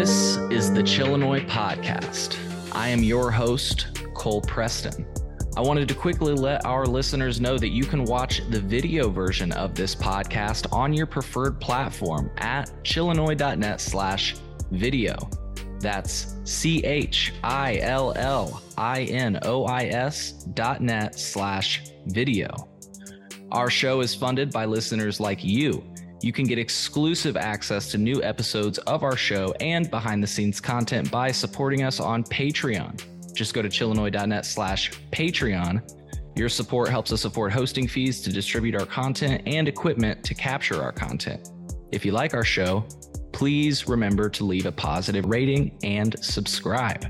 This is the Chillinois Podcast. I am your host, Cole Preston. I wanted to quickly let our listeners know that you can watch the video version of this podcast on your preferred platform at chillinois.net slash video. That's C H I L L I N O I S dot net slash video. Our show is funded by listeners like you. You can get exclusive access to new episodes of our show and behind the scenes content by supporting us on Patreon. Just go to chillinois.net slash Patreon. Your support helps us afford hosting fees to distribute our content and equipment to capture our content. If you like our show, please remember to leave a positive rating and subscribe.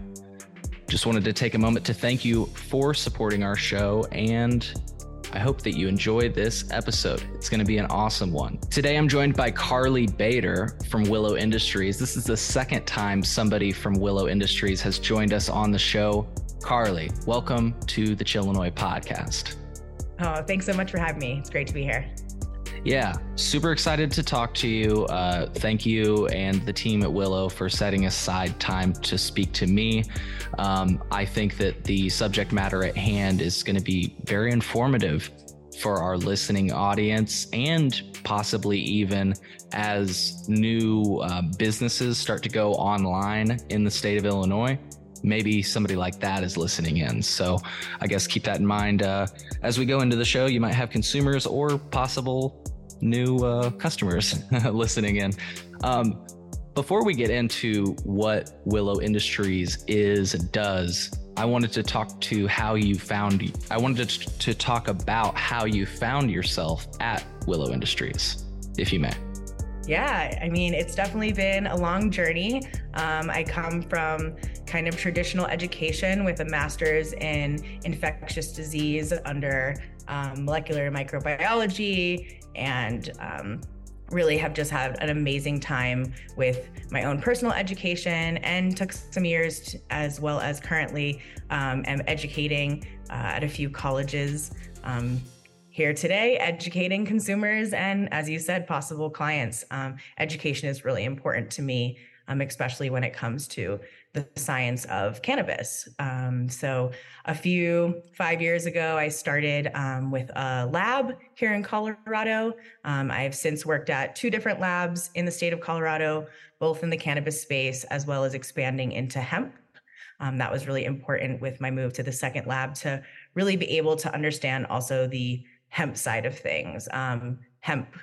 Just wanted to take a moment to thank you for supporting our show and I hope that you enjoy this episode. It's going to be an awesome one. Today, I'm joined by Carly Bader from Willow Industries. This is the second time somebody from Willow Industries has joined us on the show. Carly, welcome to the Chillinois podcast. Oh, thanks so much for having me. It's great to be here. Yeah, super excited to talk to you. Uh, thank you and the team at Willow for setting aside time to speak to me. Um, I think that the subject matter at hand is going to be very informative for our listening audience and possibly even as new uh, businesses start to go online in the state of Illinois maybe somebody like that is listening in. So I guess keep that in mind. Uh, as we go into the show, you might have consumers or possible new uh, customers listening in. Um, before we get into what Willow Industries is does, I wanted to talk to how you found. I wanted to, to talk about how you found yourself at Willow Industries, if you may. Yeah, I mean, it's definitely been a long journey. Um, I come from kind of traditional education with a master's in infectious disease under um, molecular microbiology and um, really have just had an amazing time with my own personal education and took some years to, as well as currently um, am educating uh, at a few colleges um, here today educating consumers and as you said possible clients. Um, education is really important to me um, especially when it comes to the science of cannabis. Um, so, a few five years ago, I started um, with a lab here in Colorado. Um, I've since worked at two different labs in the state of Colorado, both in the cannabis space as well as expanding into hemp. Um, that was really important with my move to the second lab to really be able to understand also the hemp side of things, um, hemp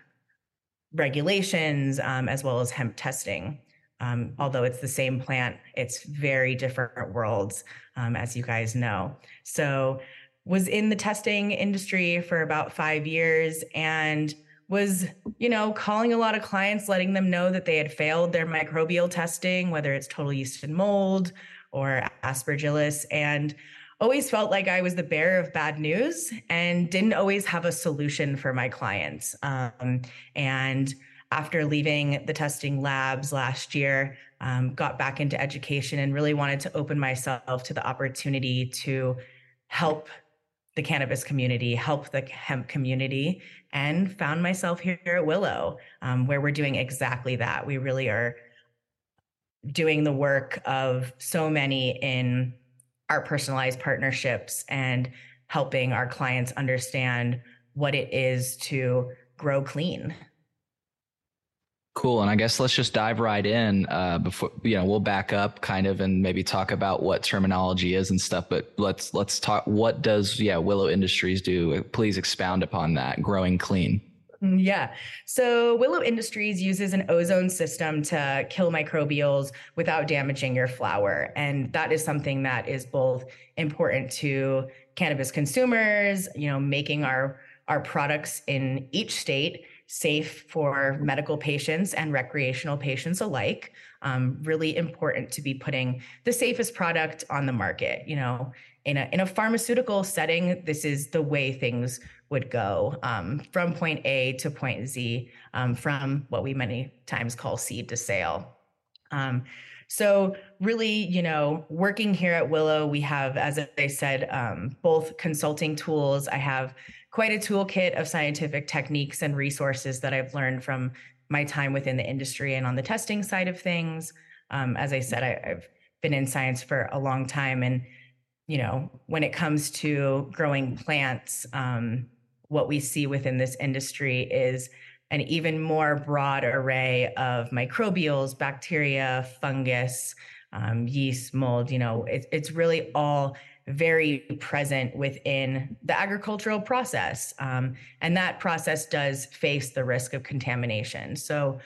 regulations, um, as well as hemp testing. Um, although it's the same plant, it's very different worlds, um, as you guys know. So, was in the testing industry for about five years and was, you know, calling a lot of clients, letting them know that they had failed their microbial testing, whether it's total yeast and mold or aspergillus, and always felt like I was the bearer of bad news and didn't always have a solution for my clients. Um, and after leaving the testing labs last year, um, got back into education and really wanted to open myself to the opportunity to help the cannabis community, help the hemp community, and found myself here at Willow, um, where we're doing exactly that. We really are doing the work of so many in our personalized partnerships and helping our clients understand what it is to grow clean Cool. And I guess let's just dive right in. Uh, before you know, we'll back up kind of and maybe talk about what terminology is and stuff. But let's let's talk. What does yeah Willow Industries do? Please expound upon that. Growing clean. Mm, yeah. So Willow Industries uses an ozone system to kill microbials without damaging your flower. And that is something that is both important to cannabis consumers, you know, making our our products in each state safe for medical patients and recreational patients alike. Um, really important to be putting the safest product on the market. You know, in a in a pharmaceutical setting, this is the way things would go um, from point A to point Z, um, from what we many times call seed to sale. Um, so, really, you know, working here at Willow, we have, as I said, um, both consulting tools. I have quite a toolkit of scientific techniques and resources that I've learned from my time within the industry and on the testing side of things. Um, as I said, I, I've been in science for a long time, and you know, when it comes to growing plants, um, what we see within this industry is an even more broad array of microbials, bacteria, fungus, um, yeast, mold. You know, it, it's really all very present within the agricultural process. Um, and that process does face the risk of contamination. So,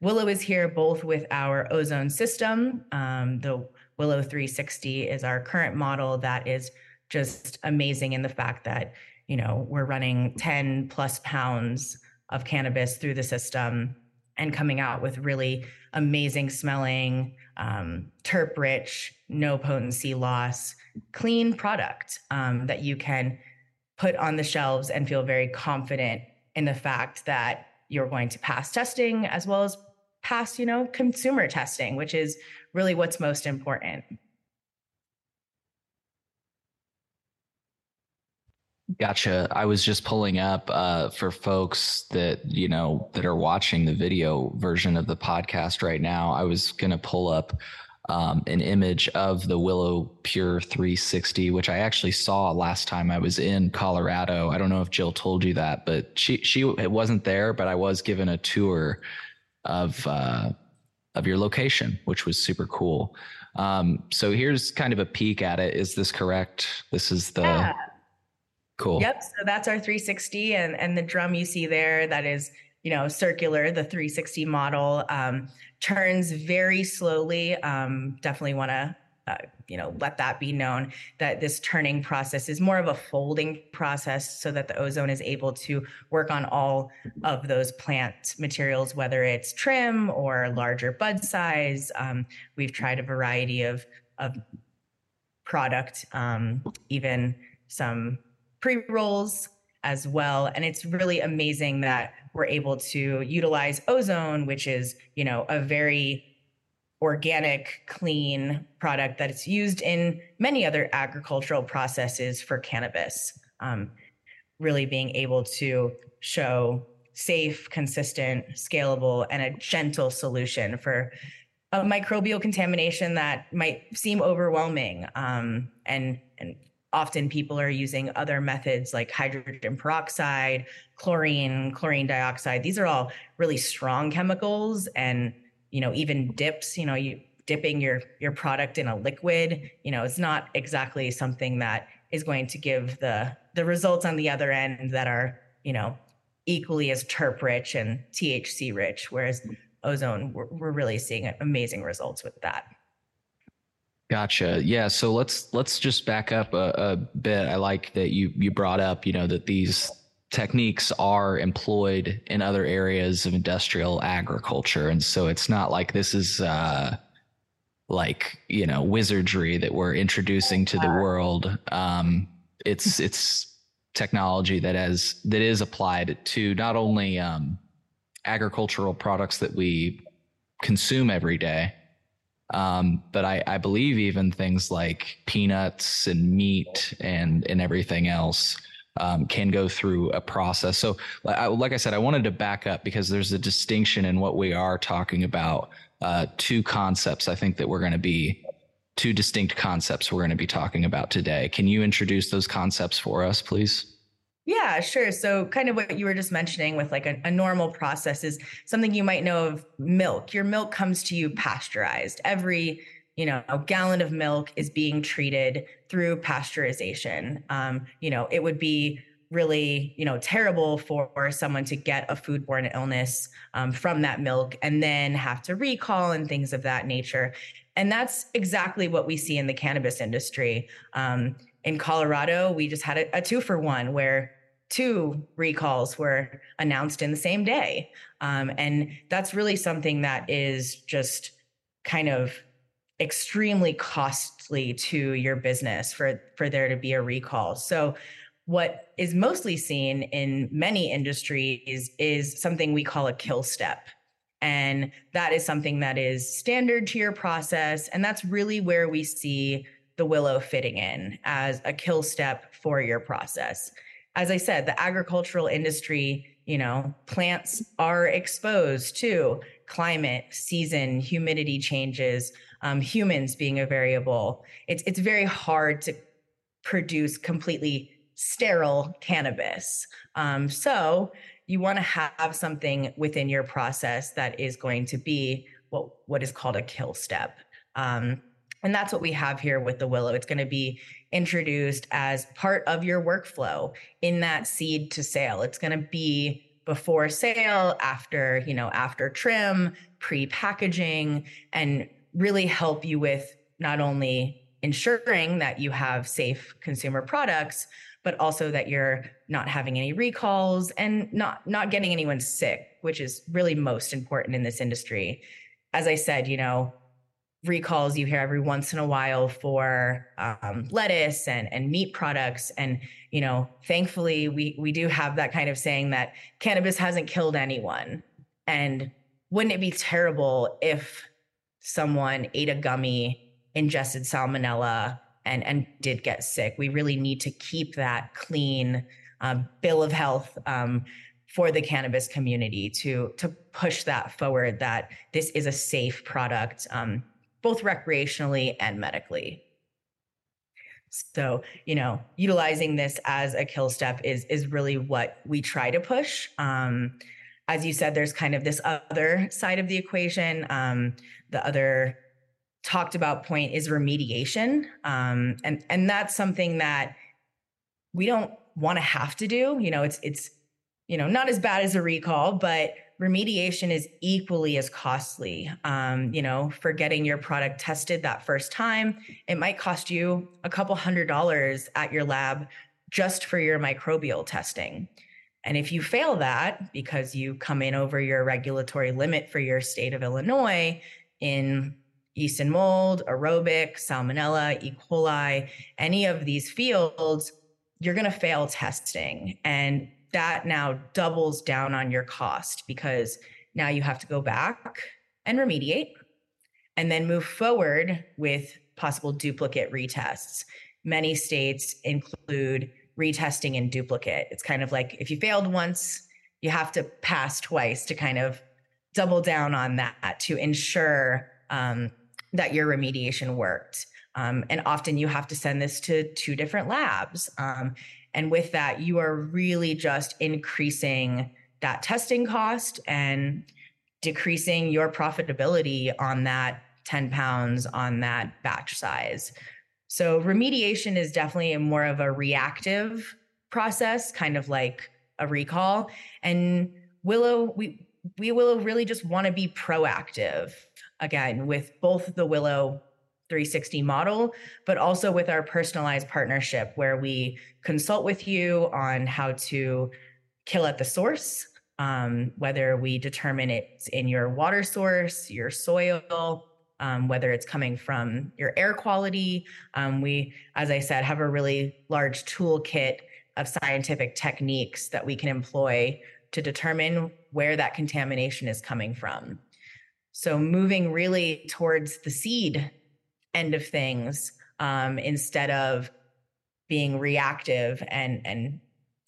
Willow is here both with our ozone system. Um, the Willow 360 is our current model that is just amazing in the fact that, you know, we're running 10 plus pounds of cannabis through the system and coming out with really amazing smelling, um, terp rich, no potency loss, clean product um, that you can put on the shelves and feel very confident in the fact that you're going to pass testing as well as pass, you know, consumer testing, which is really what's most important. Gotcha. I was just pulling up uh, for folks that you know that are watching the video version of the podcast right now. I was going to pull up um, an image of the Willow Pure 360, which I actually saw last time I was in Colorado. I don't know if Jill told you that, but she she it wasn't there, but I was given a tour of uh, of your location, which was super cool. Um, so here's kind of a peek at it. Is this correct? This is the yeah. Cool. Yep. So that's our 360, and and the drum you see there that is you know circular. The 360 model um, turns very slowly. Um, definitely want to uh, you know let that be known that this turning process is more of a folding process so that the ozone is able to work on all of those plant materials whether it's trim or larger bud size um, we've tried a variety of of product um, even some pre-rolls as well and it's really amazing that we're able to utilize ozone which is you know a very organic, clean product that is used in many other agricultural processes for cannabis. Um, really being able to show safe, consistent, scalable, and a gentle solution for a microbial contamination that might seem overwhelming. Um, and, and often people are using other methods like hydrogen peroxide, chlorine, chlorine dioxide. These are all really strong chemicals and you know even dips you know you dipping your your product in a liquid you know it's not exactly something that is going to give the the results on the other end that are you know equally as terp rich and thc rich whereas ozone we're, we're really seeing amazing results with that Gotcha. Yeah. So let's let's just back up a, a, bit. I like that you you brought up, you know, that these techniques are employed in other areas of industrial agriculture and so it's not like this is uh like you know wizardry that we're introducing to the world um it's it's technology that has that is applied to not only um agricultural products that we consume every day um, but I, I believe even things like peanuts and meat and and everything else um, can go through a process. So, like I said, I wanted to back up because there's a distinction in what we are talking about. Uh, two concepts I think that we're going to be two distinct concepts we're going to be talking about today. Can you introduce those concepts for us, please? Yeah, sure. So, kind of what you were just mentioning with like a, a, normal process is something you might know of milk. Your milk comes to you pasteurized. Every you know, gallon of milk is being treated through pasteurization. Um, you know, it would be really, you know, terrible for someone to get a foodborne illness um, from that milk and then have to recall and things of that nature. And that's exactly what we see in the cannabis industry. Um, in Colorado, we just had a, a, two for one where two recalls were announced in the same day. Um, and that's really something that is just kind of extremely costly to your business for for there to be a recall. So what is mostly seen in many industries is something we call a kill step. And that is something that is standard to your process. And that's really where we see the willow fitting in as a kill step for your process. As I said, the agricultural industry, you know, plants are exposed to climate, season, humidity changes, um, humans being a variable, it's it's very hard to produce completely sterile cannabis. Um, so you want to have something within your process that is going to be what what is called a kill step. Um, and that's what we have here with the willow. It's going to be introduced as part of your workflow in that seed to sale. It's going to be before sale, after, you know, after trim, pre-packaging and really help you with not only ensuring that you have safe consumer products, but also that you're not having any recalls and not not getting anyone sick, which is really most important in this industry. As I said, you know, recalls you hear every once in a while for um, lettuce and, and meat products. And you know thankfully we we do have that kind of saying that cannabis hasn't killed anyone. And wouldn't it be terrible if someone ate a gummy ingested salmonella and and did get sick? We really need to keep that clean um, bill of health um, for the cannabis community to to push that forward that this is a safe product. Um, both recreationally and medically. So, you know, utilizing this as a kill step is is really what we try to push. Um, as you said, there's kind of this other side of the equation. Um, the other talked about point is remediation, um, and and that's something that we don't want to have to do. You know, it's it's you know not as bad as a recall, but remediation is equally as costly. Um, you know, for getting your product tested that first time, it might cost you a couple hundred dollars at your lab just for your microbial testing. And if you fail that because you come in over your regulatory limit for your state of Illinois in yeast and mold, aerobic, salmonella, E. coli, any of these fields, you're going to fail testing. And that now doubles down on your cost because now you have to go back and remediate and then move forward with possible duplicate retests. Many states include retesting in duplicate. It's kind of like if you failed once, you have to pass twice to kind of double down on that to ensure um, that your remediation worked. Um, and often you have to send this to two different labs. Um, and with that, you are really just increasing that testing cost and decreasing your profitability on that 10 pounds on that batch size. So remediation is definitely more of a reactive process, kind of like a recall. And Willow, we we will really just want to be proactive again with both the Willow 360 model, but also with our personalized partnership where we consult with you on how to kill at the source, um, whether we determine it's in your water source, your soil, um, whether it's coming from your air quality. Um, we, as I said, have a really large toolkit of scientific techniques that we can employ to determine where that contamination is coming from. So, moving really towards the seed end of things um, instead of being reactive and and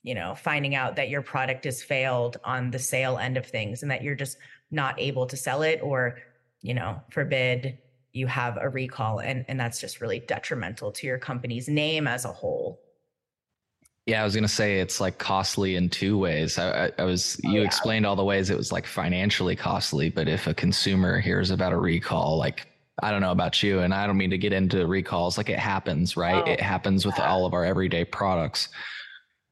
you know finding out that your product has failed on the sale end of things and that you're just not able to sell it or you know forbid you have a recall. And and that's just really detrimental to your company's name as a whole. Yeah i was going to say it's like costly in two ways. I, I, I was oh, you yeah. explained all the ways it was like financially costly but if a consumer hears about a recall like I don't know about you, and I don't mean to get into recalls. Like it happens, right? Oh, it happens with all of our everyday products.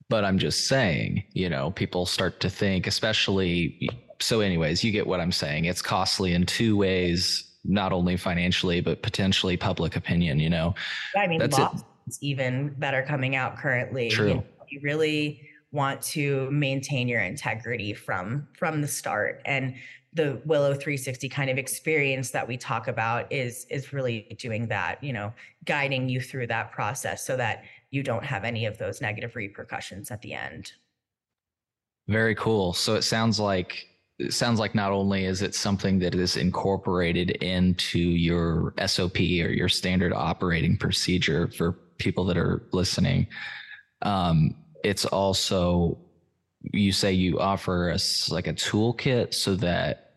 But I'm just saying, you know, people start to think, especially. So, anyways, you get what I'm saying. It's costly in two ways, not only financially, but potentially public opinion. You know, I mean, that's it. even that are coming out currently. True. You, know, you really want to maintain your integrity from from the start and the willow 360 kind of experience that we talk about is is really doing that you know guiding you through that process so that you don't have any of those negative repercussions at the end. Very cool. So it sounds like it sounds like not only is it something that is incorporated into your SOP or your standard operating procedure for people that are listening, um, it's also you say you offer us like a toolkit so that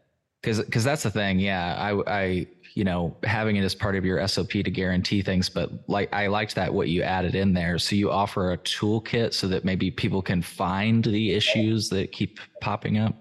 because because that's the thing. Yeah, I I you know having it as part of your SOP to guarantee things, but like I liked that what you added in there. So you offer a toolkit so that maybe people can find the issues that keep popping up.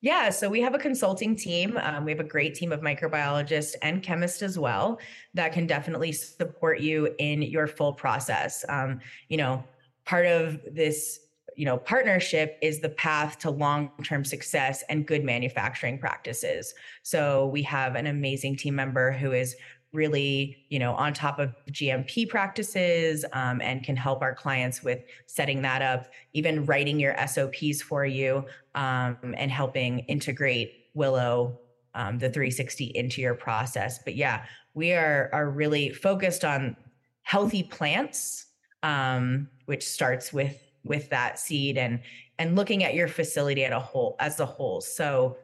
Yeah, so we have a consulting team. Um, we have a great team of microbiologists and chemists as well that can definitely support you in your full process. Um, you know, part of this you know partnership is the path to long-term success and good manufacturing practices. So we have an amazing team member who is really you know on top of gmp practices um, and can help our clients with setting that up even writing your sops for you um, and helping integrate willow um, the 360 into your process. But yeah we are are really focused on healthy plants um, which starts with with that seed and and looking at your facility at a whole as a whole. So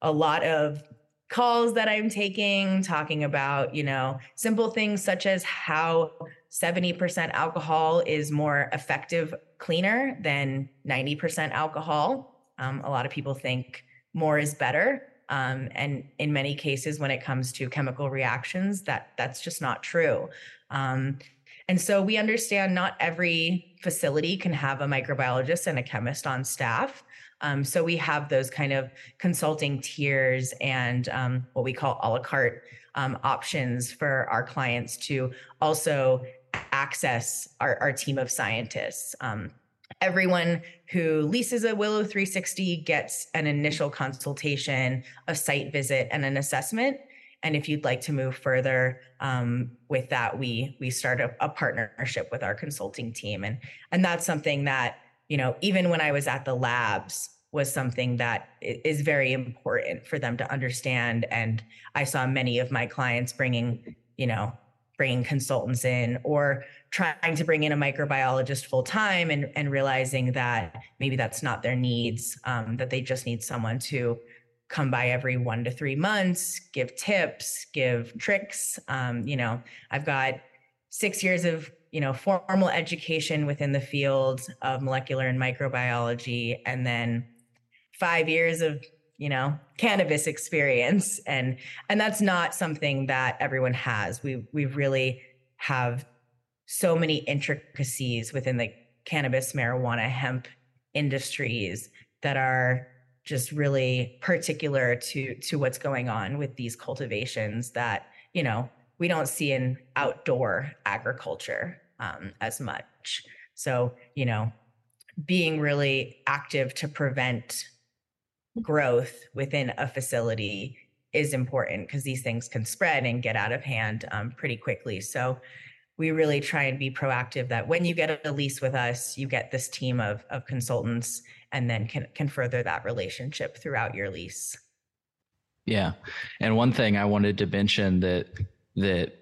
a lot of calls that i'm taking talking about you know simple things such as how 70% alcohol is more effective cleaner than 90% alcohol. Um, a lot of people think more is better. Um, and in many cases when it comes to chemical reactions that that's just not true. Um, and so we understand not every facility can have a microbiologist and a chemist on staff. Um, so we have those kind of consulting tiers and um, what we call a la carte um, options for our clients to also access our, our team of scientists. Um, everyone who leases a Willow 360 gets an initial consultation, a site visit, and an assessment. And if you'd like to move further um, with that, we we start a, a, partnership with our consulting team, and and that's something that you know even when I was at the labs was something that is very important for them to understand. And I saw many of my clients bringing you know bringing consultants in or trying to bring in a microbiologist full time and, and realizing that maybe that's not their needs um, that they just need someone to come by every one to three months, give tips, give tricks. Um, you know, I've got six years of you know formal education within the field of molecular and microbiology, and then five years of you know cannabis experience, and and that's not something that everyone has. We we really have so many intricacies within the cannabis, marijuana, hemp industries that are just really particular to to what's going on with these cultivations that you know we don't see in outdoor agriculture um, as much. So you know being really active to prevent growth within a facility is important because these things can spread and get out of hand um, pretty quickly. So we really try and be proactive that when you get a lease with us you get this team of, of consultants and then can can further that relationship throughout your lease. Yeah. And one thing I wanted to mention that that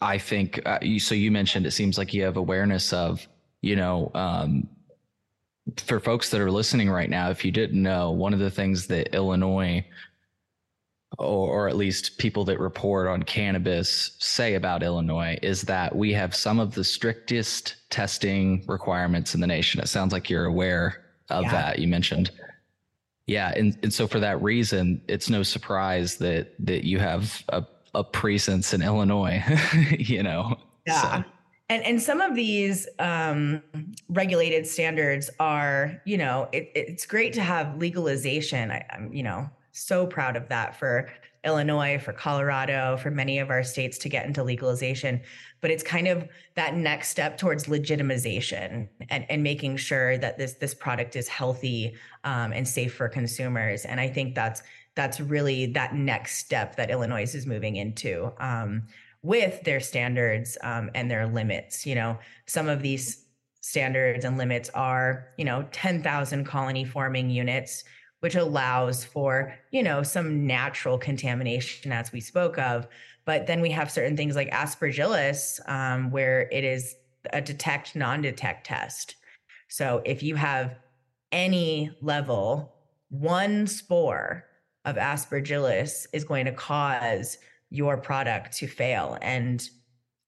I think uh, you so you mentioned it seems like you have awareness of, you know, um, for folks that are listening right now, if you didn't know, one of the things that Illinois or, or, at least people that report on cannabis say about Illinois is that we have some of the strictest testing requirements in the nation. It sounds like you're aware of yeah. that you mentioned. Yeah, and, and so for that reason, it's no surprise that that you have a, a presence in Illinois. you know. Yeah. So. And, and some of these um, regulated standards are, you know, it, it's great to have legalization. I, I'm, you know, so proud of that for Illinois, for Colorado, for many of our states to get into legalization. But it's kind of that next step towards legitimization and, and making sure that this this product is healthy um, and safe for consumers. And I think that's that's really that next step that Illinois is moving into um, with their standards um, and their limits. You know, some of these standards and limits are, you know, 10,000 colony forming units which allows for, you know, some natural contamination as we spoke of. But then we have certain things like aspergillus, um, where it is a detect, non detect test. So if you have any level, one spore of aspergillus is going to cause your product to fail. And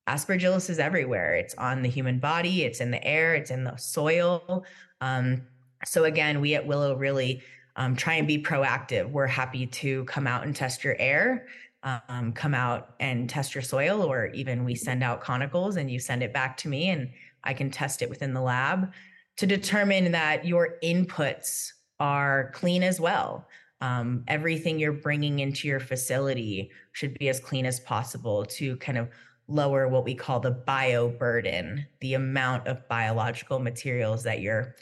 aspergillus is everywhere. It's on the human body, it's in the air, it's in the soil. Um, so again, we at Willow really um, try and be proactive. We're happy to come out and test your air, um, come out and test your soil, or even we send out conicals and you send it back to me and I can test it within the lab to determine that your inputs are clean as well. Um, everything you're bringing into your facility should be as clean as possible to kind of lower what we call the bio burden, the amount of biological materials that you're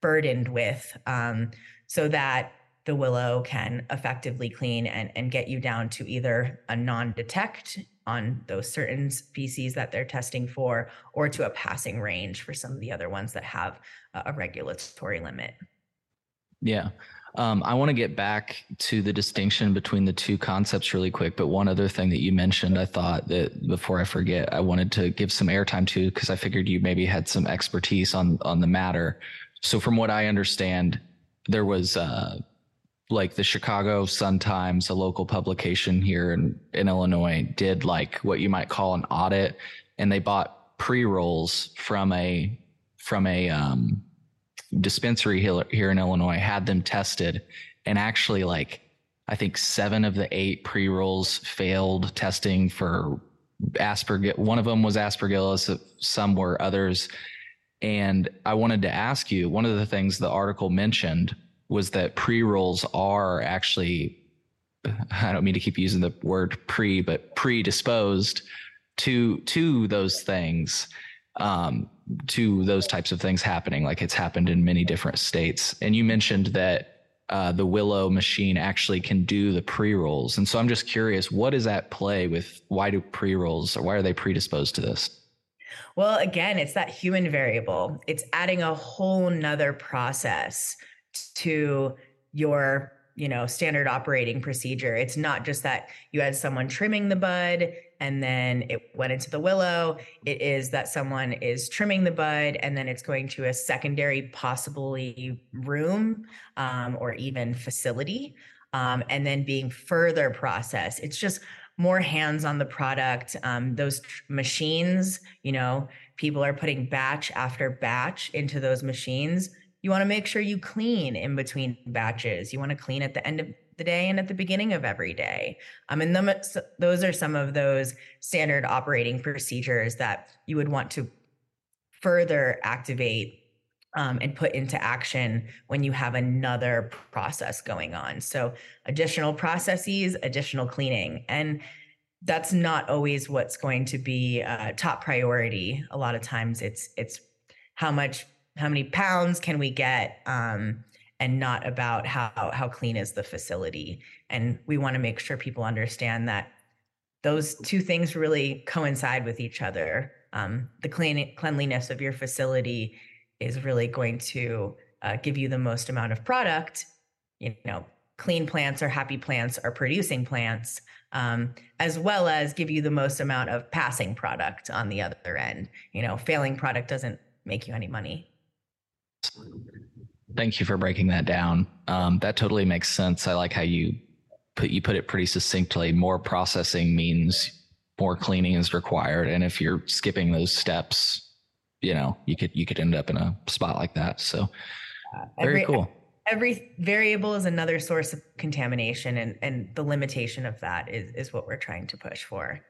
burdened with, um, so that the willow can effectively clean and, and get you down to either a non-detect on those certain species that they're testing for or to a passing range for some of the other ones that have a regulatory limit. Yeah. Um, I want to get back to the distinction between the two concepts really quick. But one other thing that you mentioned, I thought that before I forget, I wanted to give some airtime to because I figured you maybe had some expertise on on the matter. So from what I understand, there was uh, like the Chicago Sun Times, a local publication here in, in Illinois, did like what you might call an audit, and they bought pre rolls from a from a um, dispensary here, in Illinois, had them tested, and actually like I think seven of the eight pre rolls failed testing for aspergill. One of them was aspergillus, some were others. And I wanted to ask you one of the things the article mentioned was that pre rolls are actually, I don't mean to keep using the word pre, but predisposed to to those things, um, to those types of things happening. Like it's happened in many different states. And you mentioned that uh, the Willow machine actually can do the pre rolls, and so I'm just curious, what is at play with why do pre rolls or why are they predisposed to this? Well, again, it's that human variable. It's adding a whole nother process to your you know standard operating procedure. It's not just that you had someone trimming the bud and then it went into the willow. It is that someone is trimming the bud and then it's going to a secondary possibly room um, or even facility um, and then being further processed. It's just more hands on the product um, those machines you know people are putting batch after batch into those machines you want to make sure you clean in between batches. You want to clean at the end of the day and at the beginning of every day. Um, and those are some of those standard operating procedures that you would want to further activate um, and put into action when you have another process going on. So, additional processes, additional cleaning. And that's not always what's going to be uh, top priority. A lot of times it's it's how much how many pounds can we get um, and not about how how clean is the facility and we want to make sure people understand that those two things really coincide with each other um, the clean cleanliness of your facility is really going to uh, give you the most amount of product you know clean plants or happy plants are producing plants um, as well as give you the most amount of passing product on the other end you know failing product doesn't make you any money Thank you for breaking that down. Um, that totally makes sense. I like how you put you put it pretty succinctly. More processing means more cleaning is required, and if you're skipping those steps, you know you could you could end up in a spot like that. So uh, very every, cool. Every variable is another source of contamination, and and the limitation of that is is what we're trying to push for.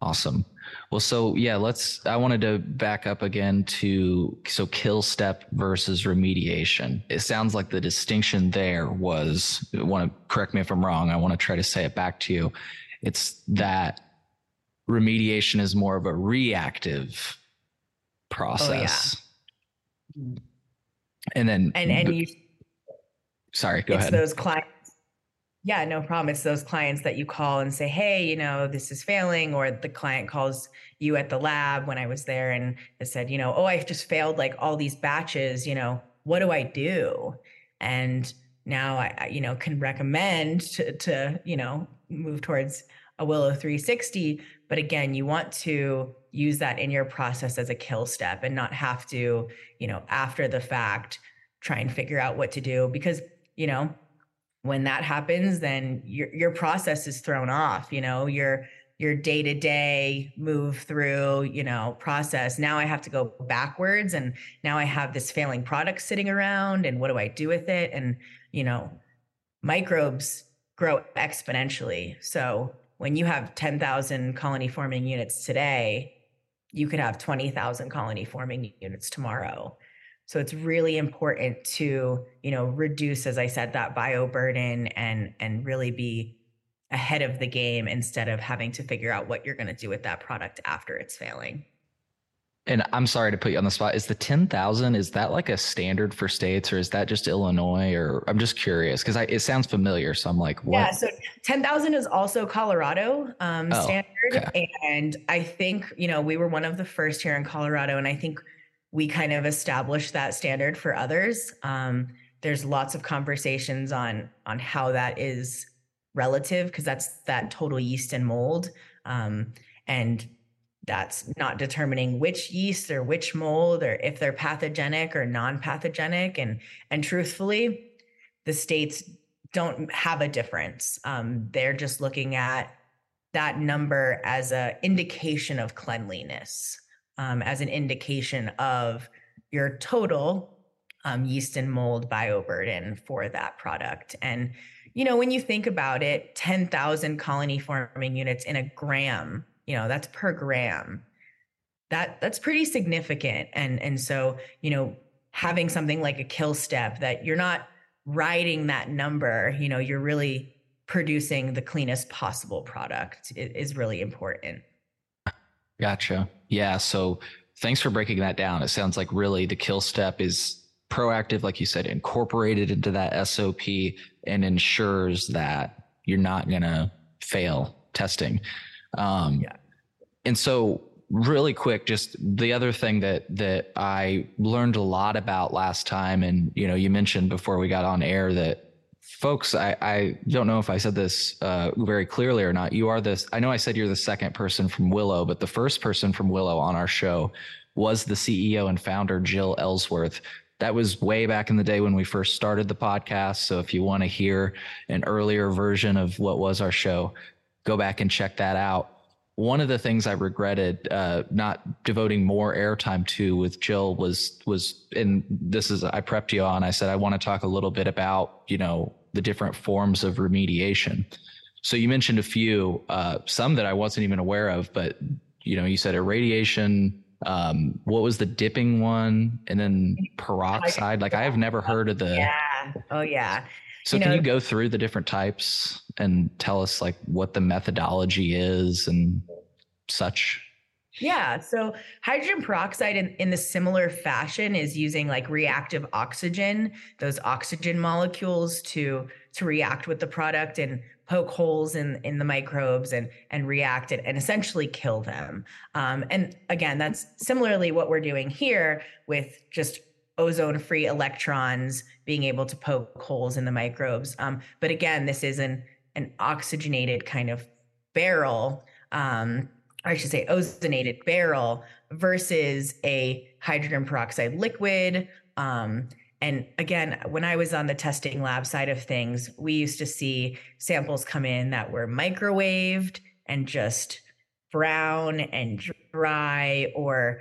Awesome. Well, so yeah, let's. I wanted to back up again to so kill step versus remediation. It sounds like the distinction there was. Want to correct me if I'm wrong. I want to try to say it back to you. It's that remediation is more of a reactive process. Oh, yeah. And then and and you. Sorry, go ahead. Those clients yeah, no problem. It's those clients that you call and say, hey, you know, this is failing, or the client calls you at the lab when I was there and has said, you know, oh, I've just failed like all these batches, you know, what do I do? And now I, you know, can recommend to, to, you know, move towards a Willow 360. But again, you want to use that in your process as a kill step and not have to, you know, after the fact, try and figure out what to do because, you know, when that happens then your your process is thrown off you know your your day to day move through you know process now i have to go backwards and now i have this failing product sitting around and what do i do with it and you know, microbes grow exponentially. So when you have 10,000 colony forming units today, you could have 20,000 colony forming units tomorrow. So it's really important to, you know, reduce, as I said, that bio burden and and really be ahead of the game instead of having to figure out what you're going to do with that product after it's failing. And I'm sorry to put you on the spot. Is the 10,000 is that like a standard for states or is that just Illinois or I'm just curious because it sounds familiar so I'm like what? Yeah, so 10,000 is also Colorado um, oh, standard okay. and I think, you know, we were one of the first here in Colorado and I think we kind of established that standard for others. Um, there's lots of conversations on on how that is relative because that's that total yeast and mold. Um, and that's not determining which yeast or which mold or if they're pathogenic or non-pathogenic. And and truthfully, the states don't have a difference. Um, they're just looking at that number as an indication of cleanliness, um, as an indication of your total um, yeast and mold bioburden for that product. And you know, when you think about it, 10,000 colony forming units in a gram, you know, that's per gram. That that's pretty significant. And and so, you know, having something like a kill step that you're not riding that number, you know, you're really producing the cleanest possible product is really important. Gotcha. Yeah. So thanks for breaking that down. It sounds like really the kill step is proactive, like you said, incorporated into that SOP and ensures that you're not going to fail testing. Um, yeah. And so, really quick, just the other thing that that I learned a lot about last time, and you know, you mentioned before we got on air that folks, I, I don't know if I said this uh, very clearly or not. You are this. I know I said you're the second person from Willow, but the first person from Willow on our show was the CEO and founder Jill Ellsworth, that was way back in the day when we first started the podcast. So if you want to hear an earlier version of what was our show, go back and check that out. One of the things I regretted uh, not devoting more airtime to with Jill was was and this is I prepped you on. I said I want to talk a little bit about you know the different forms of remediation. So you mentioned a few, uh, some that I wasn't even aware of, but you know you said irradiation, um, what was the dipping one and then peroxide like i have never heard of the yeah oh yeah so you can know, you go through the different types and tell us like what the methodology is and such yeah. So hydrogen peroxide in, in the similar fashion is using like reactive oxygen, those oxygen molecules to to react with the product and poke holes in in the microbes and and react it and essentially kill them. Um, and again, that's similarly what we're doing here with just ozone free electrons being able to poke holes in the microbes. Um, but again, this is an an oxygenated kind of barrel. Um, I should say ozonated barrel versus a hydrogen peroxide liquid. Um, and again, when I was on the testing lab side of things, we used to see samples come in that were microwaved and just brown and dry or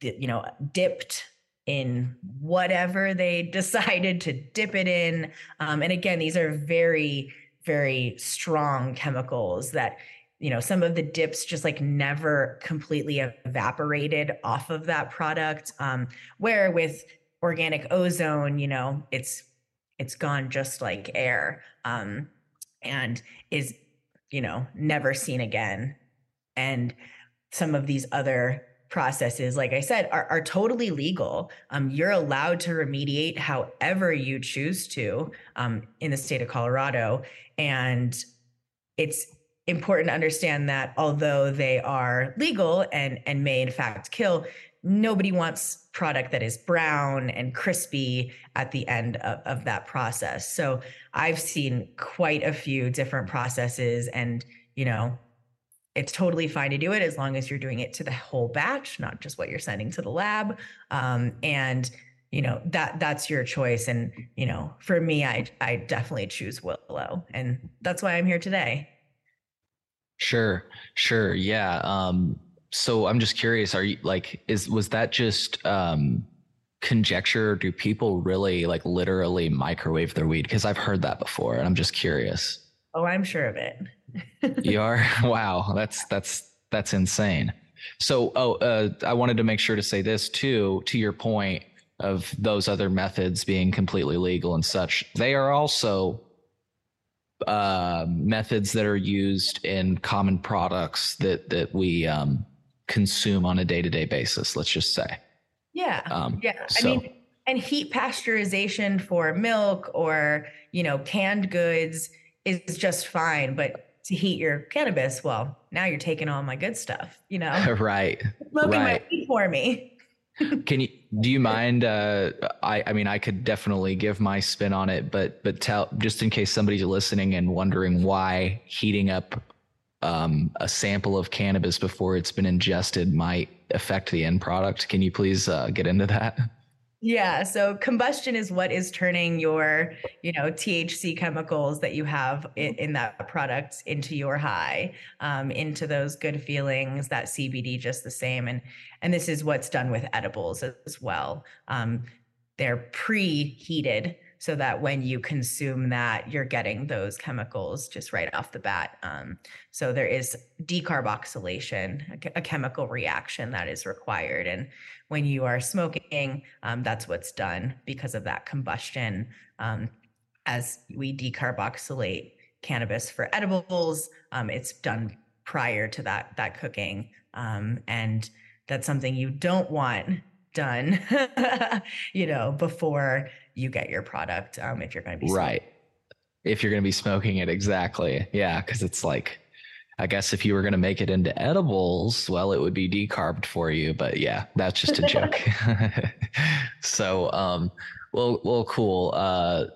you know dipped in whatever they decided to dip it in um, and again these are very very strong chemicals that you know some of the dips just like never completely evaporated off of that product um, where with organic ozone, you know, it's it's gone just like air um, and is you know never seen again. And some of these other processes like i said are, are totally legal um, you're allowed to remediate however you choose to um, in the state of colorado and it's important to understand that although they are legal and and may in fact kill nobody wants product that is brown and crispy at the end of, of that process. So I've seen quite a few different processes and, you know, it's totally fine to do it as long as you're doing it to the whole batch, not just what you're sending to the lab. Um, and you know that that's your choice. And you know, for me, I I definitely choose Willow, and that's why I'm here today. Sure, sure, yeah. Um, so I'm just curious, are you like, is was that just um, conjecture do people really like literally microwave their weed because i've heard that before and i'm just curious oh i'm sure of it. You are? Wow. That's that's that's insane. So oh uh, i wanted to make sure to say this too to your point of those other methods being completely legal and such they are also uh, methods that are used in common products that that we um, consume on a day-to-day basis let's just say. Yeah. Um, yeah. So. i mean and heat pasteurization for milk or you know canned goods is just fine but to heat your cannabis well now you're taking all my good stuff you know? Right smoking right. my weed for me. Can you do you mind uh i i mean i could definitely give my spin on it but but tell just in case somebody's listening and wondering why heating up um, a sample of cannabis before it's been ingested might affect the end product can you please uh, get into that yeah. So combustion is what is turning your, you know, THC chemicals that you have in, in that product into your high, um, into those good feelings, that CBD just the same. And and this is what's done with edibles as well. Um, they're preheated so that when you consume that, you're getting those chemicals just right off the bat. Um, so there is decarboxylation, a, a, chemical reaction that is required. And when you are smoking, um, that's what's done because of that combustion. Um, as we decarboxylate cannabis for edibles, um, it's done prior to that that cooking, um, and that's something you don't want done, you know, before you get your product um, if you're going to be right. If you're going to be smoking it, exactly. Yeah, because it's like, I guess if you were going to make it into edibles, well, it would be decarbed for you. But yeah, that's just a joke. so, um, well, well, cool. Uh,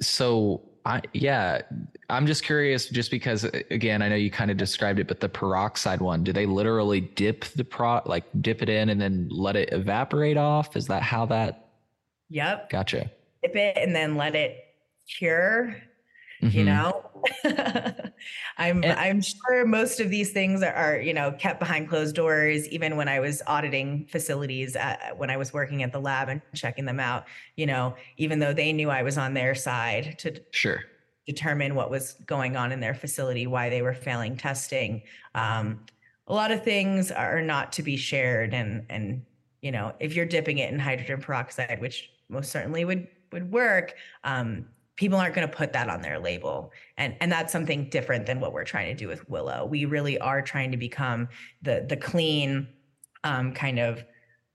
so I, yeah, I'm just curious, just because again, I know you kind of described it, but the peroxide one, do they literally dip the pro, like dip it in and then let it evaporate off? Is that how that Yep. Gotcha. Dip it and then let it cure. Mm-hmm. You know, I'm and, I'm sure most of these things are, are, you know kept behind closed doors. Even when I was auditing facilities, at, when I was working at the lab and checking them out, you know, even though they knew I was on their side to sure determine what was going on in their facility, why they were failing testing. Um, a lot of things are not to be shared, and and you know, if you're dipping it in hydrogen peroxide, which most certainly would would work um, people aren't going to put that on their label and and that's something different than what we're trying to do with willow. We really are trying to become the the clean um, kind of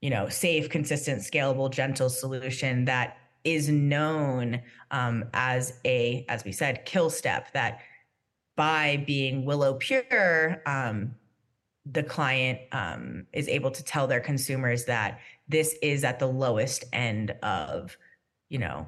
you know safe consistent scalable gentle solution that is known um, as a as we said kill step that by being willow pure um, the client um, is able to tell their consumers that this is at the lowest end of, you know,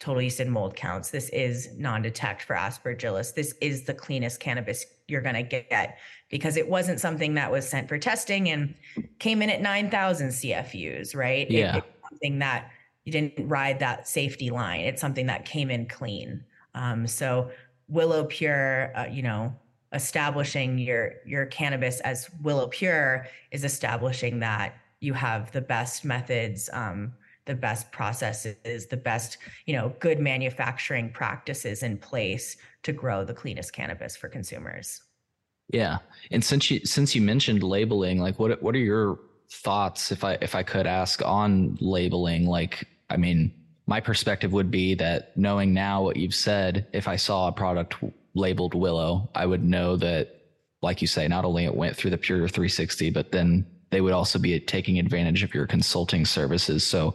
total yeast and mold counts. This is non-detect for aspergillus. This is the cleanest cannabis you're going to get because it wasn't something that was sent for testing and came in at 9,000 CFUs, right? Yeah. It, something that you didn't ride that safety line. It's something that came in clean. Um, so Willow Pure, uh, you know, establishing your your cannabis as Willow Pure is establishing that you have the best methods um, the best processes the best you know good manufacturing practices in place to grow the cleanest cannabis for consumers. Yeah. And since you since you mentioned labeling like what what are your thoughts if i if i could ask on labeling? Like i mean my perspective would be that knowing now what you've said if i saw a product labeled willow i would know that like you say not only it went through the pure 360 but then they would also be taking advantage of your consulting services. So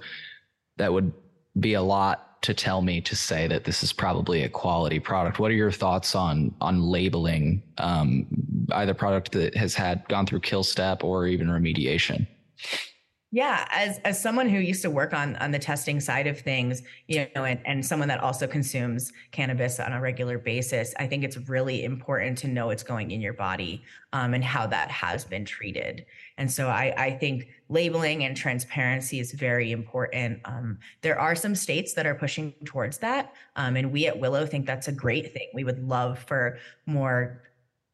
that would be a lot to tell me to say that this is probably a quality product. What are your thoughts on on labeling um, either product that has had gone through kill step or even remediation? Yeah, as as someone who used to work on on the testing side of things, you know, and, and someone that also consumes cannabis on a regular basis, I think it's really important to know what's going in your body um, and how that has been treated. And so I, I think labeling and transparency is very important. Um, there are some states that are pushing towards that, um, and we at Willow think that's a great thing. We would love for more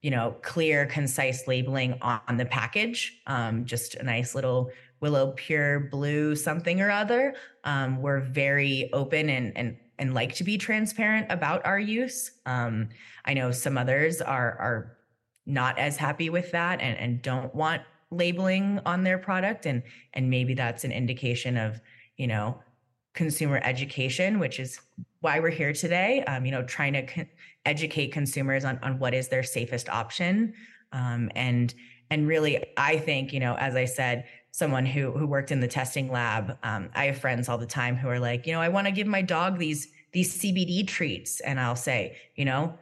you know, clear, concise labeling on the package. Um, just a nice little Willow Pure Blue something or other. Um, we're very open and and and like to be transparent about our use. Um, I know some others are are not as happy with that and, and don't want labeling on their product and and maybe that's an indication of you know consumer education which is why we're here today um, you know trying to co- educate consumers on, on what is their safest option um, and and really i think you know as i said someone who who worked in the testing lab um, i have friends all the time who are like you know i want to give my dog these these cbd treats and i'll say you know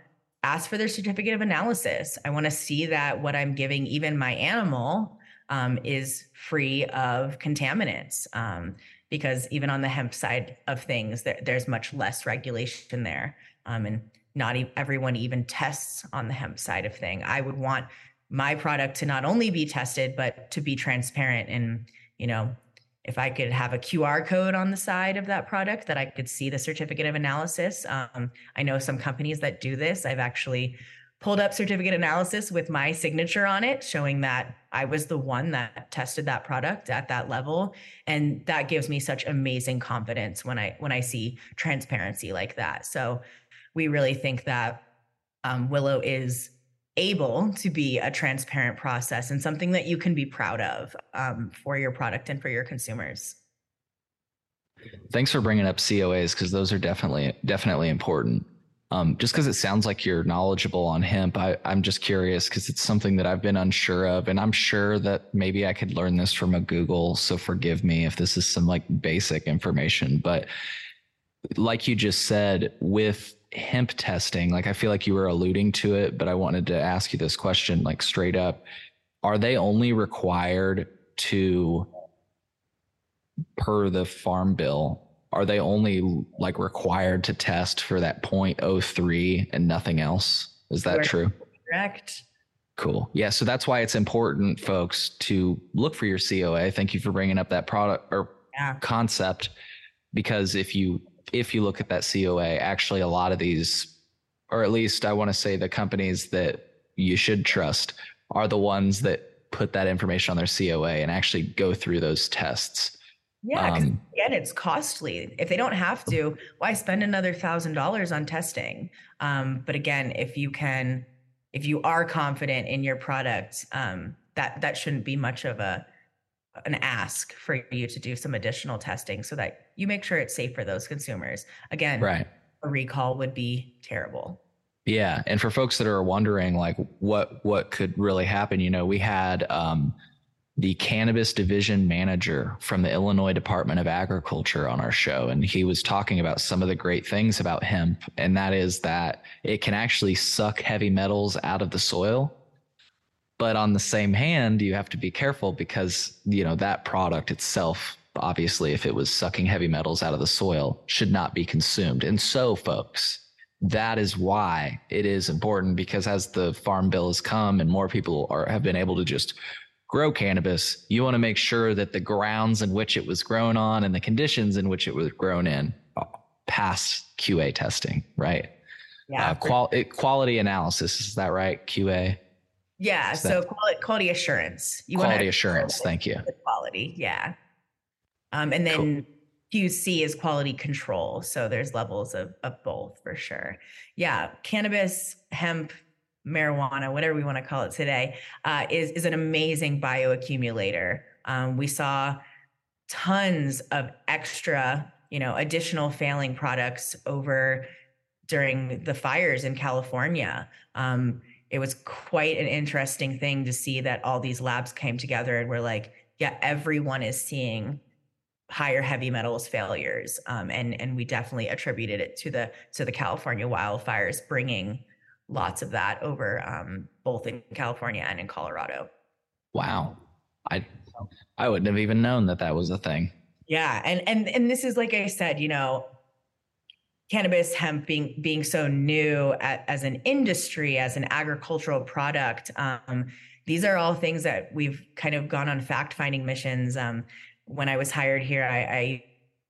ask for their certificate of analysis. I want to see that what I'm giving, even my animal, um, is free of contaminants. Um, because even on the hemp side of things, there, there's much less regulation there. Um, and not e- everyone even tests on the hemp side of thing. I would want my product to not only be tested, but to be transparent and, you know, if I could have a QR code on the side of that product that I could see the certificate of analysis. Um, I know some companies that do this. I've actually pulled up certificate analysis with my signature on it, showing that I was the one that tested that product at that level. And that gives me such amazing confidence when I when I see transparency like that. So we really think that um, Willow is able to be a transparent process and something that you can be proud of um, for your product and for your consumers. Thanks for bringing up COAs because those are definitely definitely important. Um, just because it sounds like you're knowledgeable on hemp, I, I'm just curious because it's something that I've been unsure of, and I'm sure that maybe I could learn this from a Google. So forgive me if this is some like basic information, but like you just said, with hemp testing, like I feel like you were alluding to it, but I wanted to ask you this question like straight up. Are they only required to, per the farm bill, are they only like required to test for that 0.03 and nothing else? Is that Correct. true? Correct. Cool. Yeah. So that's why it's important, folks, to look for your COA. Thank you for bringing up that product or Yeah. concept because if you if you look at that COA, actually a lot of these, or at least I want to say the companies that you should trust are the ones that put that information on their COA and actually go through those tests. Yeah, Um, again, it's costly. If they don't have to, why spend another thousand dollars on testing? Um, but again, if you can, if you are confident in your product, um, that that shouldn't be much of a an ask for you to do some additional testing so that you make sure it's safe for those consumers. Again, Right. a recall would be terrible. Yeah, and for folks that are wondering like what what could really happen, you know, we had um, the cannabis division manager from the Illinois Department of Agriculture on our show, and he was talking about some of the great things about hemp, and that is that it can actually suck heavy metals out of the soil. But on the same hand, you have to be careful because you know that product itself, obviously, if it was sucking heavy metals out of the soil, should not be consumed. And so, folks, that is why it is important because as the farm bill has come and more people are have been able to just grow cannabis, you want to make sure that the grounds in which it was grown on and the conditions in which it was grown in pass QA testing, right? Yeah. Uh, qual- it- quality analysis is that right? QA yeah. So that- quality, quality assurance. You quality assurance. Thank you. quality yeah um, and Cool. then qc is quality control so there's levels of, of both for sure yeah cannabis hemp marijuana whatever we want to call it today uh, is, is an amazing bioaccumulator um, we saw tons of extra you know additional failing products over during the fires in california um, it was quite an interesting thing to see that all these labs came together and were like, yeah, everyone is seeing higher heavy metals failures, um, and and we definitely attributed it to the to the California wildfires, bringing lots of that over um, both in California and in Colorado. Wow. I I wouldn't have even known that that was a thing. Yeah, and and and this is like I said, you know, cannabis hemp being being so new at, as an industry, as an agricultural product. Um, these are all things that we've kind of gone on fact finding missions. Um, when I was hired here, I, I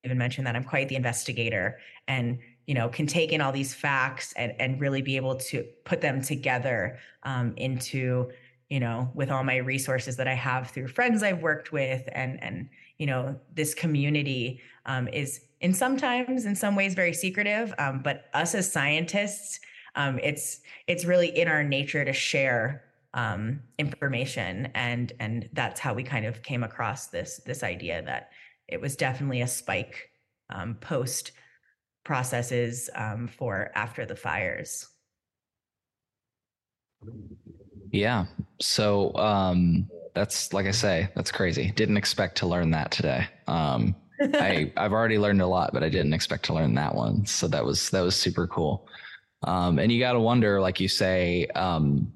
even mentioned that I'm quite the investigator, and you know can take in all these facts and and really be able to put them together um, into you know, with all my resources that I have through friends I've worked with and and you know, this community um, is in sometimes in some ways very secretive. Um, but us as scientists, um, it's it's really in our nature to share um, information and and that's how we kind of came across this this idea that it was definitely a spike um, post processes um, for after the fires. Yeah. So um that's like i say that's crazy. Didn't expect to learn that today. Um i i've already learned a lot but i didn't expect to learn that one. So that was that was super cool. Um and you got to wonder like you say um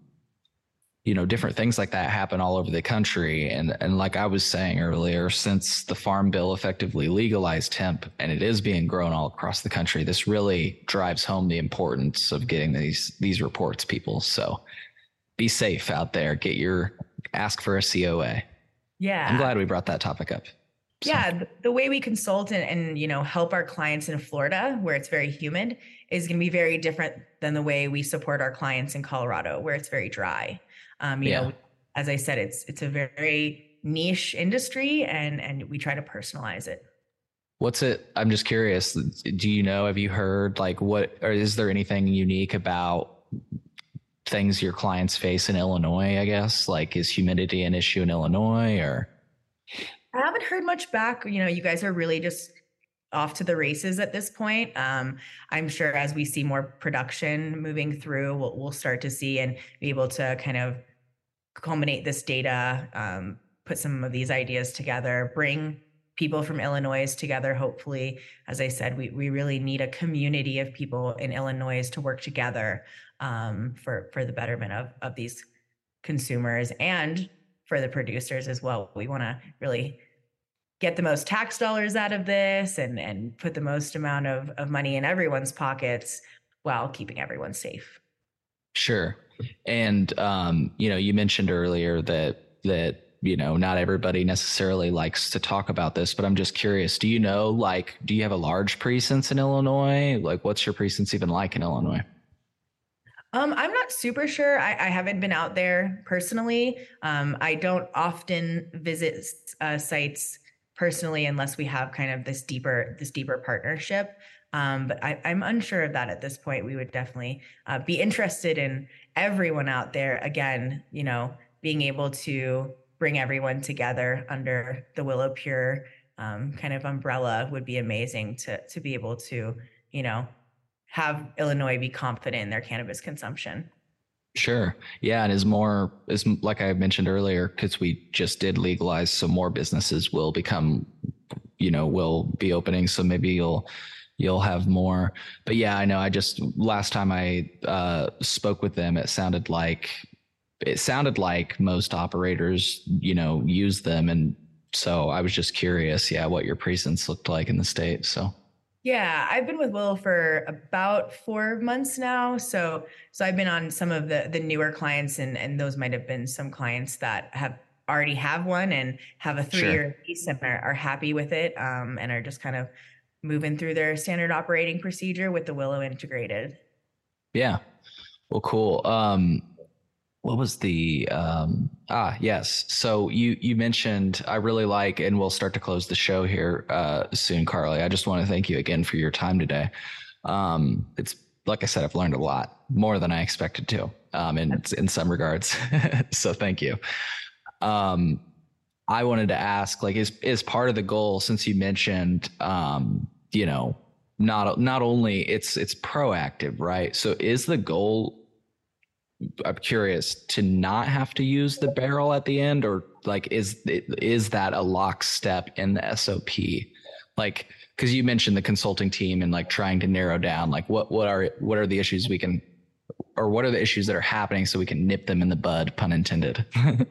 you know different things like that happen all over the country. And and like i was saying earlier since the farm bill effectively legalized hemp and it is being grown all across the country this really drives home the importance of getting these these reports people. So be safe out there. Get your ask for a coa yeah i'm glad we brought that topic up so. yeah the way we consult and, and you know help our clients in florida where it's very humid is going to be very different than the way we support our clients in colorado where it's very dry um, you yeah. know, as I said, it's it's a very niche industry, and and we try to personalize it. What's it? I'm just curious. Do you know? Have you heard like what? Or is there anything unique about things your clients face in Illinois? I guess like is humidity an issue in Illinois or? I haven't heard much back. You know, you guys are really just off to the races at this point. Um, I'm sure as we see more production moving through, we'll, we'll, start to see and be able to kind of culminate this data, um, put some of these ideas together, bring people from Illinois together. Hopefully, as I said, we we really need a community of people in Illinois to work together um, for for the betterment of of these consumers and for the producers as well. We want to really get the most tax dollars out of this and and put the most amount of, of money in everyone's pockets while keeping everyone safe sure and um, you know you mentioned earlier that that you know not everybody necessarily likes to talk about this but i'm just curious do you know like do you have a large presence in illinois like what's your presence even like in illinois um, I'm not super sure. I, I, haven't been out there personally. Um, I don't often visit uh, sites personally unless we have kind of this deeper this deeper partnership. Um, but I, am unsure of that at this point. We would definitely uh, be interested in everyone out there again you know being able to bring everyone together under the willow pure um, kind of umbrella would be amazing to to be able to you know have illinois be confident in their cannabis consumption Sure. Yeah, and as more as like I mentioned earlier, because we just did legalize, so more businesses will become, you know, will be opening. So maybe you'll you'll have more. But yeah, I know. I just last time I uh, spoke with them, it sounded like it sounded like most operators, you know, use them, and so I was just curious, yeah, what your presence looked like in the state. So yeah, I've been with Will for about four months now. So so I've been on some of the the newer clients and and those might have been some clients that have already have one and have a three year sure. lease and are, are happy with it um, and are just kind of moving through their standard operating procedure with the Willow integrated. Yeah. Well, cool. Um, what was the um ah yes. So you you mentioned i really like and we'll start to close the show here uh soon carly. I just want to thank you again for your time today. Um it's like i said i've learned a lot more than i expected to um in in some regards. So thank you. Um i wanted to ask like is is part of the goal since you mentioned um you know not not only it's it's proactive right? So is the goal I'm curious to not have to use the barrel at the end, or like is is that a lockstep in the SOP? Like, because you mentioned the consulting team and like trying to narrow down like what what are what are the issues we can, or what are the issues that are happening so we can nip them in the bud, pun intended.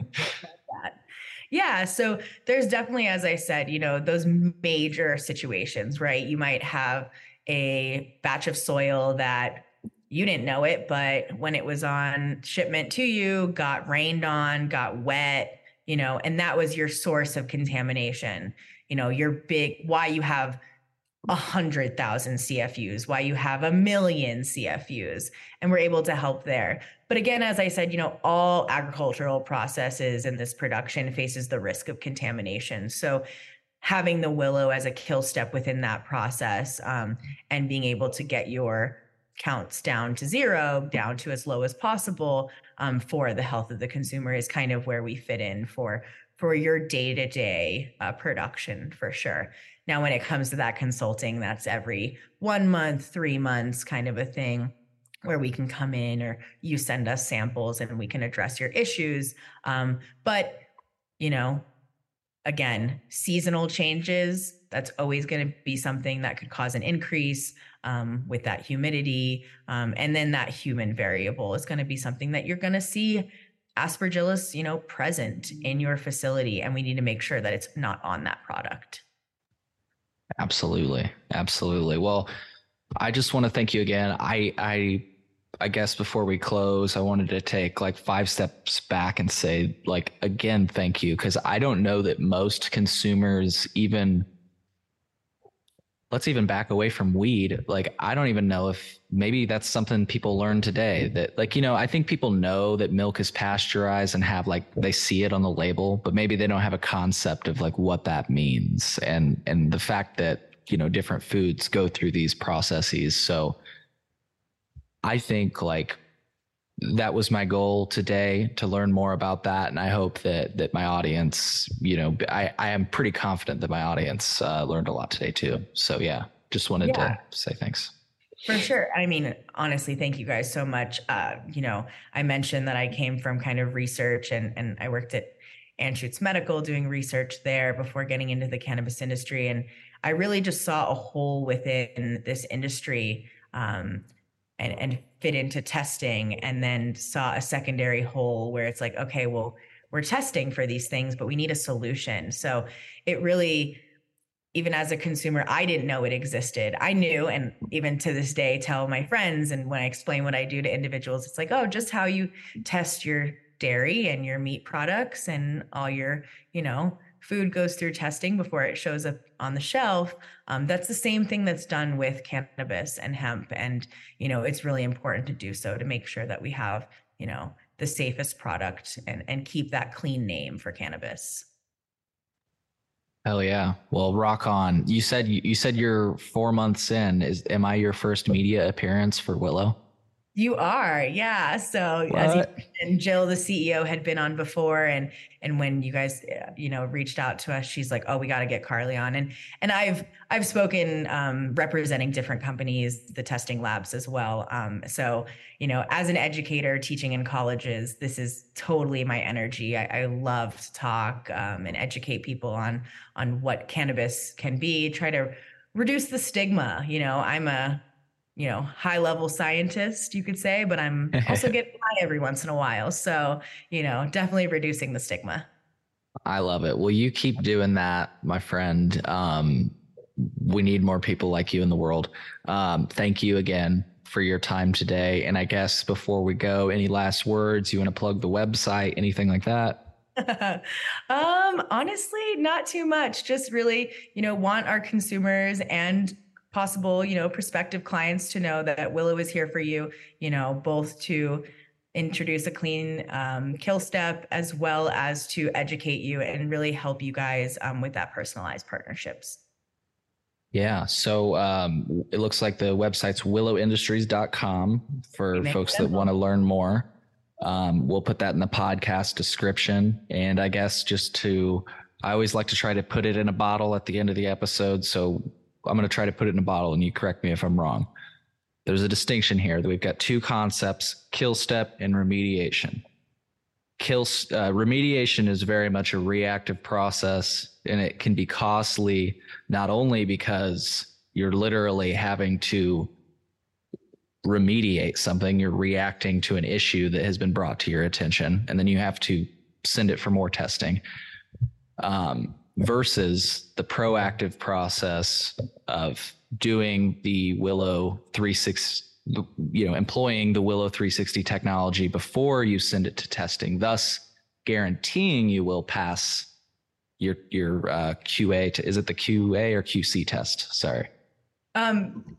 Yeah. So there's definitely, as I said, you know, those major situations, right? You might have a batch of soil that you didn't know it, but when it was on shipment to you, got rained on, got wet, you know, and that was your source of contamination. You know, your big why you have a hundred thousand CFUs, why you have a million CFUs, and we're able to help there. But again, as I said, you know, all agricultural processes in this production faces the risk of contamination. So having the willow as a kill step within that process um, and being able to get your counts down to zero, down to as low as possible um, for the health of the consumer is kind of where we fit in for for your day to day production for sure. Now, when it comes to that consulting, that's every one month, three months kind of a thing where we can come in or you send us samples and we can address your issues. Um, but, you know, again, seasonal changes, that's always going to be something that could cause an increase um, with that humidity. Um, and then that human variable is going to be something that you're going to see aspergillus, you know, present in your facility. And we need to make sure that it's not on that product. Absolutely. Absolutely. Well, I just want to thank you again. I, I, I guess before we close, I wanted to take like five steps back and say, like, again, thank you. Cause I don't know that most consumers even let's even back away from weed. Like, I don't even know if maybe that's something people learn today that, like, you know, I think people know that milk is pasteurized and have like, they see it on the label, but maybe they don't have a concept of like what that means. And, and the fact that, you know, different foods go through these processes. So I think like that was my goal today to learn more about that. And i hope that that my audience you know i i am pretty confident that my audience uh, learned a lot today too. So yeah just wanted yeah. to say thanks. For sure. I mean honestly thank you guys so much. Uh, you know i mentioned that i came from kind of research and and i worked at anschutz medical doing research there before getting into the cannabis industry. And i really just saw a hole within this industry um, and, and fit into testing and then saw a secondary hole where it's like okay well we're testing for these things but we need a solution. So it really even as a consumer i didn't know it existed. I knew and even to this day tell my friends and when i explain what i do to individuals it's like oh just how you test your dairy and your meat products and all your you know food goes through testing before it shows up on the shelf um, that's the same thing that's done with cannabis and hemp and you know it's really important to do so to make sure that we have you know the safest product and and keep that clean name for cannabis Hell yeah! Well, rock on. You said you, you said you're four months in. Is am I your first media appearance for Willow? You are, yeah. So what? as you mentioned, Jill, the CEO, had been on before, and and when you guys, uh, you know, reached out to us, she's like, "Oh, we got to get Carly on." And and I've I've spoken um, representing different companies, the testing labs as well. Um, so you know, as an educator teaching in colleges, this is totally my energy. I, I love to talk um, and educate people on on what cannabis can be. Try to reduce the stigma. You know, I'm a you know, high level scientist, you could say, but I'm also getting high every once in a while. So, you know, definitely reducing the stigma. I love it. Well, you keep doing that, my friend. Um, we need more people like you in the world. Um, thank you again for your time today. And I guess before we go, any last words? You want to plug the website, anything like that? um, honestly, not too much. Just really, you know, want our consumers and possible, you know, prospective clients to know that Willow is here for you, you know, both to introduce a clean um, kill step as well as to educate you and really help you guys um, with that personalized partnerships. Yeah. So um, it looks like the website's willowindustries.com for folks that want to learn more. Um, we'll put that in the podcast description. And I guess just to, I always like to try to put it in a bottle at the end of the episode. So I'm going to try to put it in a bottle and you correct me if I'm wrong. There's a distinction here that we've got two concepts kill step and remediation. Kill uh, remediation is very much a reactive process and it can be costly not only because you're literally having to remediate something, you're reacting to an issue that has been brought to your attention, and then you have to send it for more testing. Um, versus the proactive process of doing the Willow 360 you know employing the Willow 360 technology before you send it to testing thus guaranteeing you will pass your your uh, QA to is it the QA or QC test sorry Um,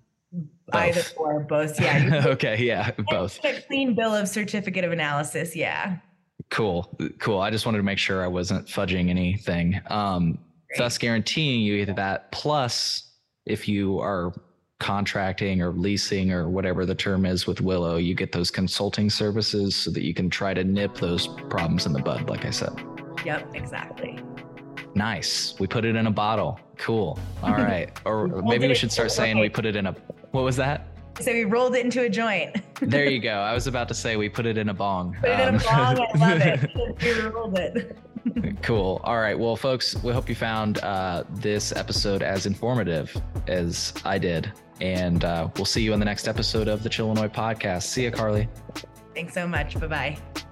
either or both. Yeah. okay. Yeah. Both. A clean bill of certificate of analysis. Yeah. Cool. Cool. I just wanted to make sure I wasn't fudging anything. Um, thus guaranteeing you either that plus if you are contracting or leasing or whatever the term is with Willow, you get those consulting services so that you can try to nip those problems in the bud, like I said. Yep, exactly. Nice. We put it in a bottle. Cool. All right. Or maybe we should start saying we put it in a what was that? So we rolled it into a joint. there you go. I was about to say we put it in a bong. Put it um, in a um, bong. I love it. we rolled it. Cool. All right. Well, folks, we hope you found uh, this episode as informative as I did. And uh, we'll see you in the next episode of the Chillinois podcast. See you, Carly. Thanks so much. Bye bye.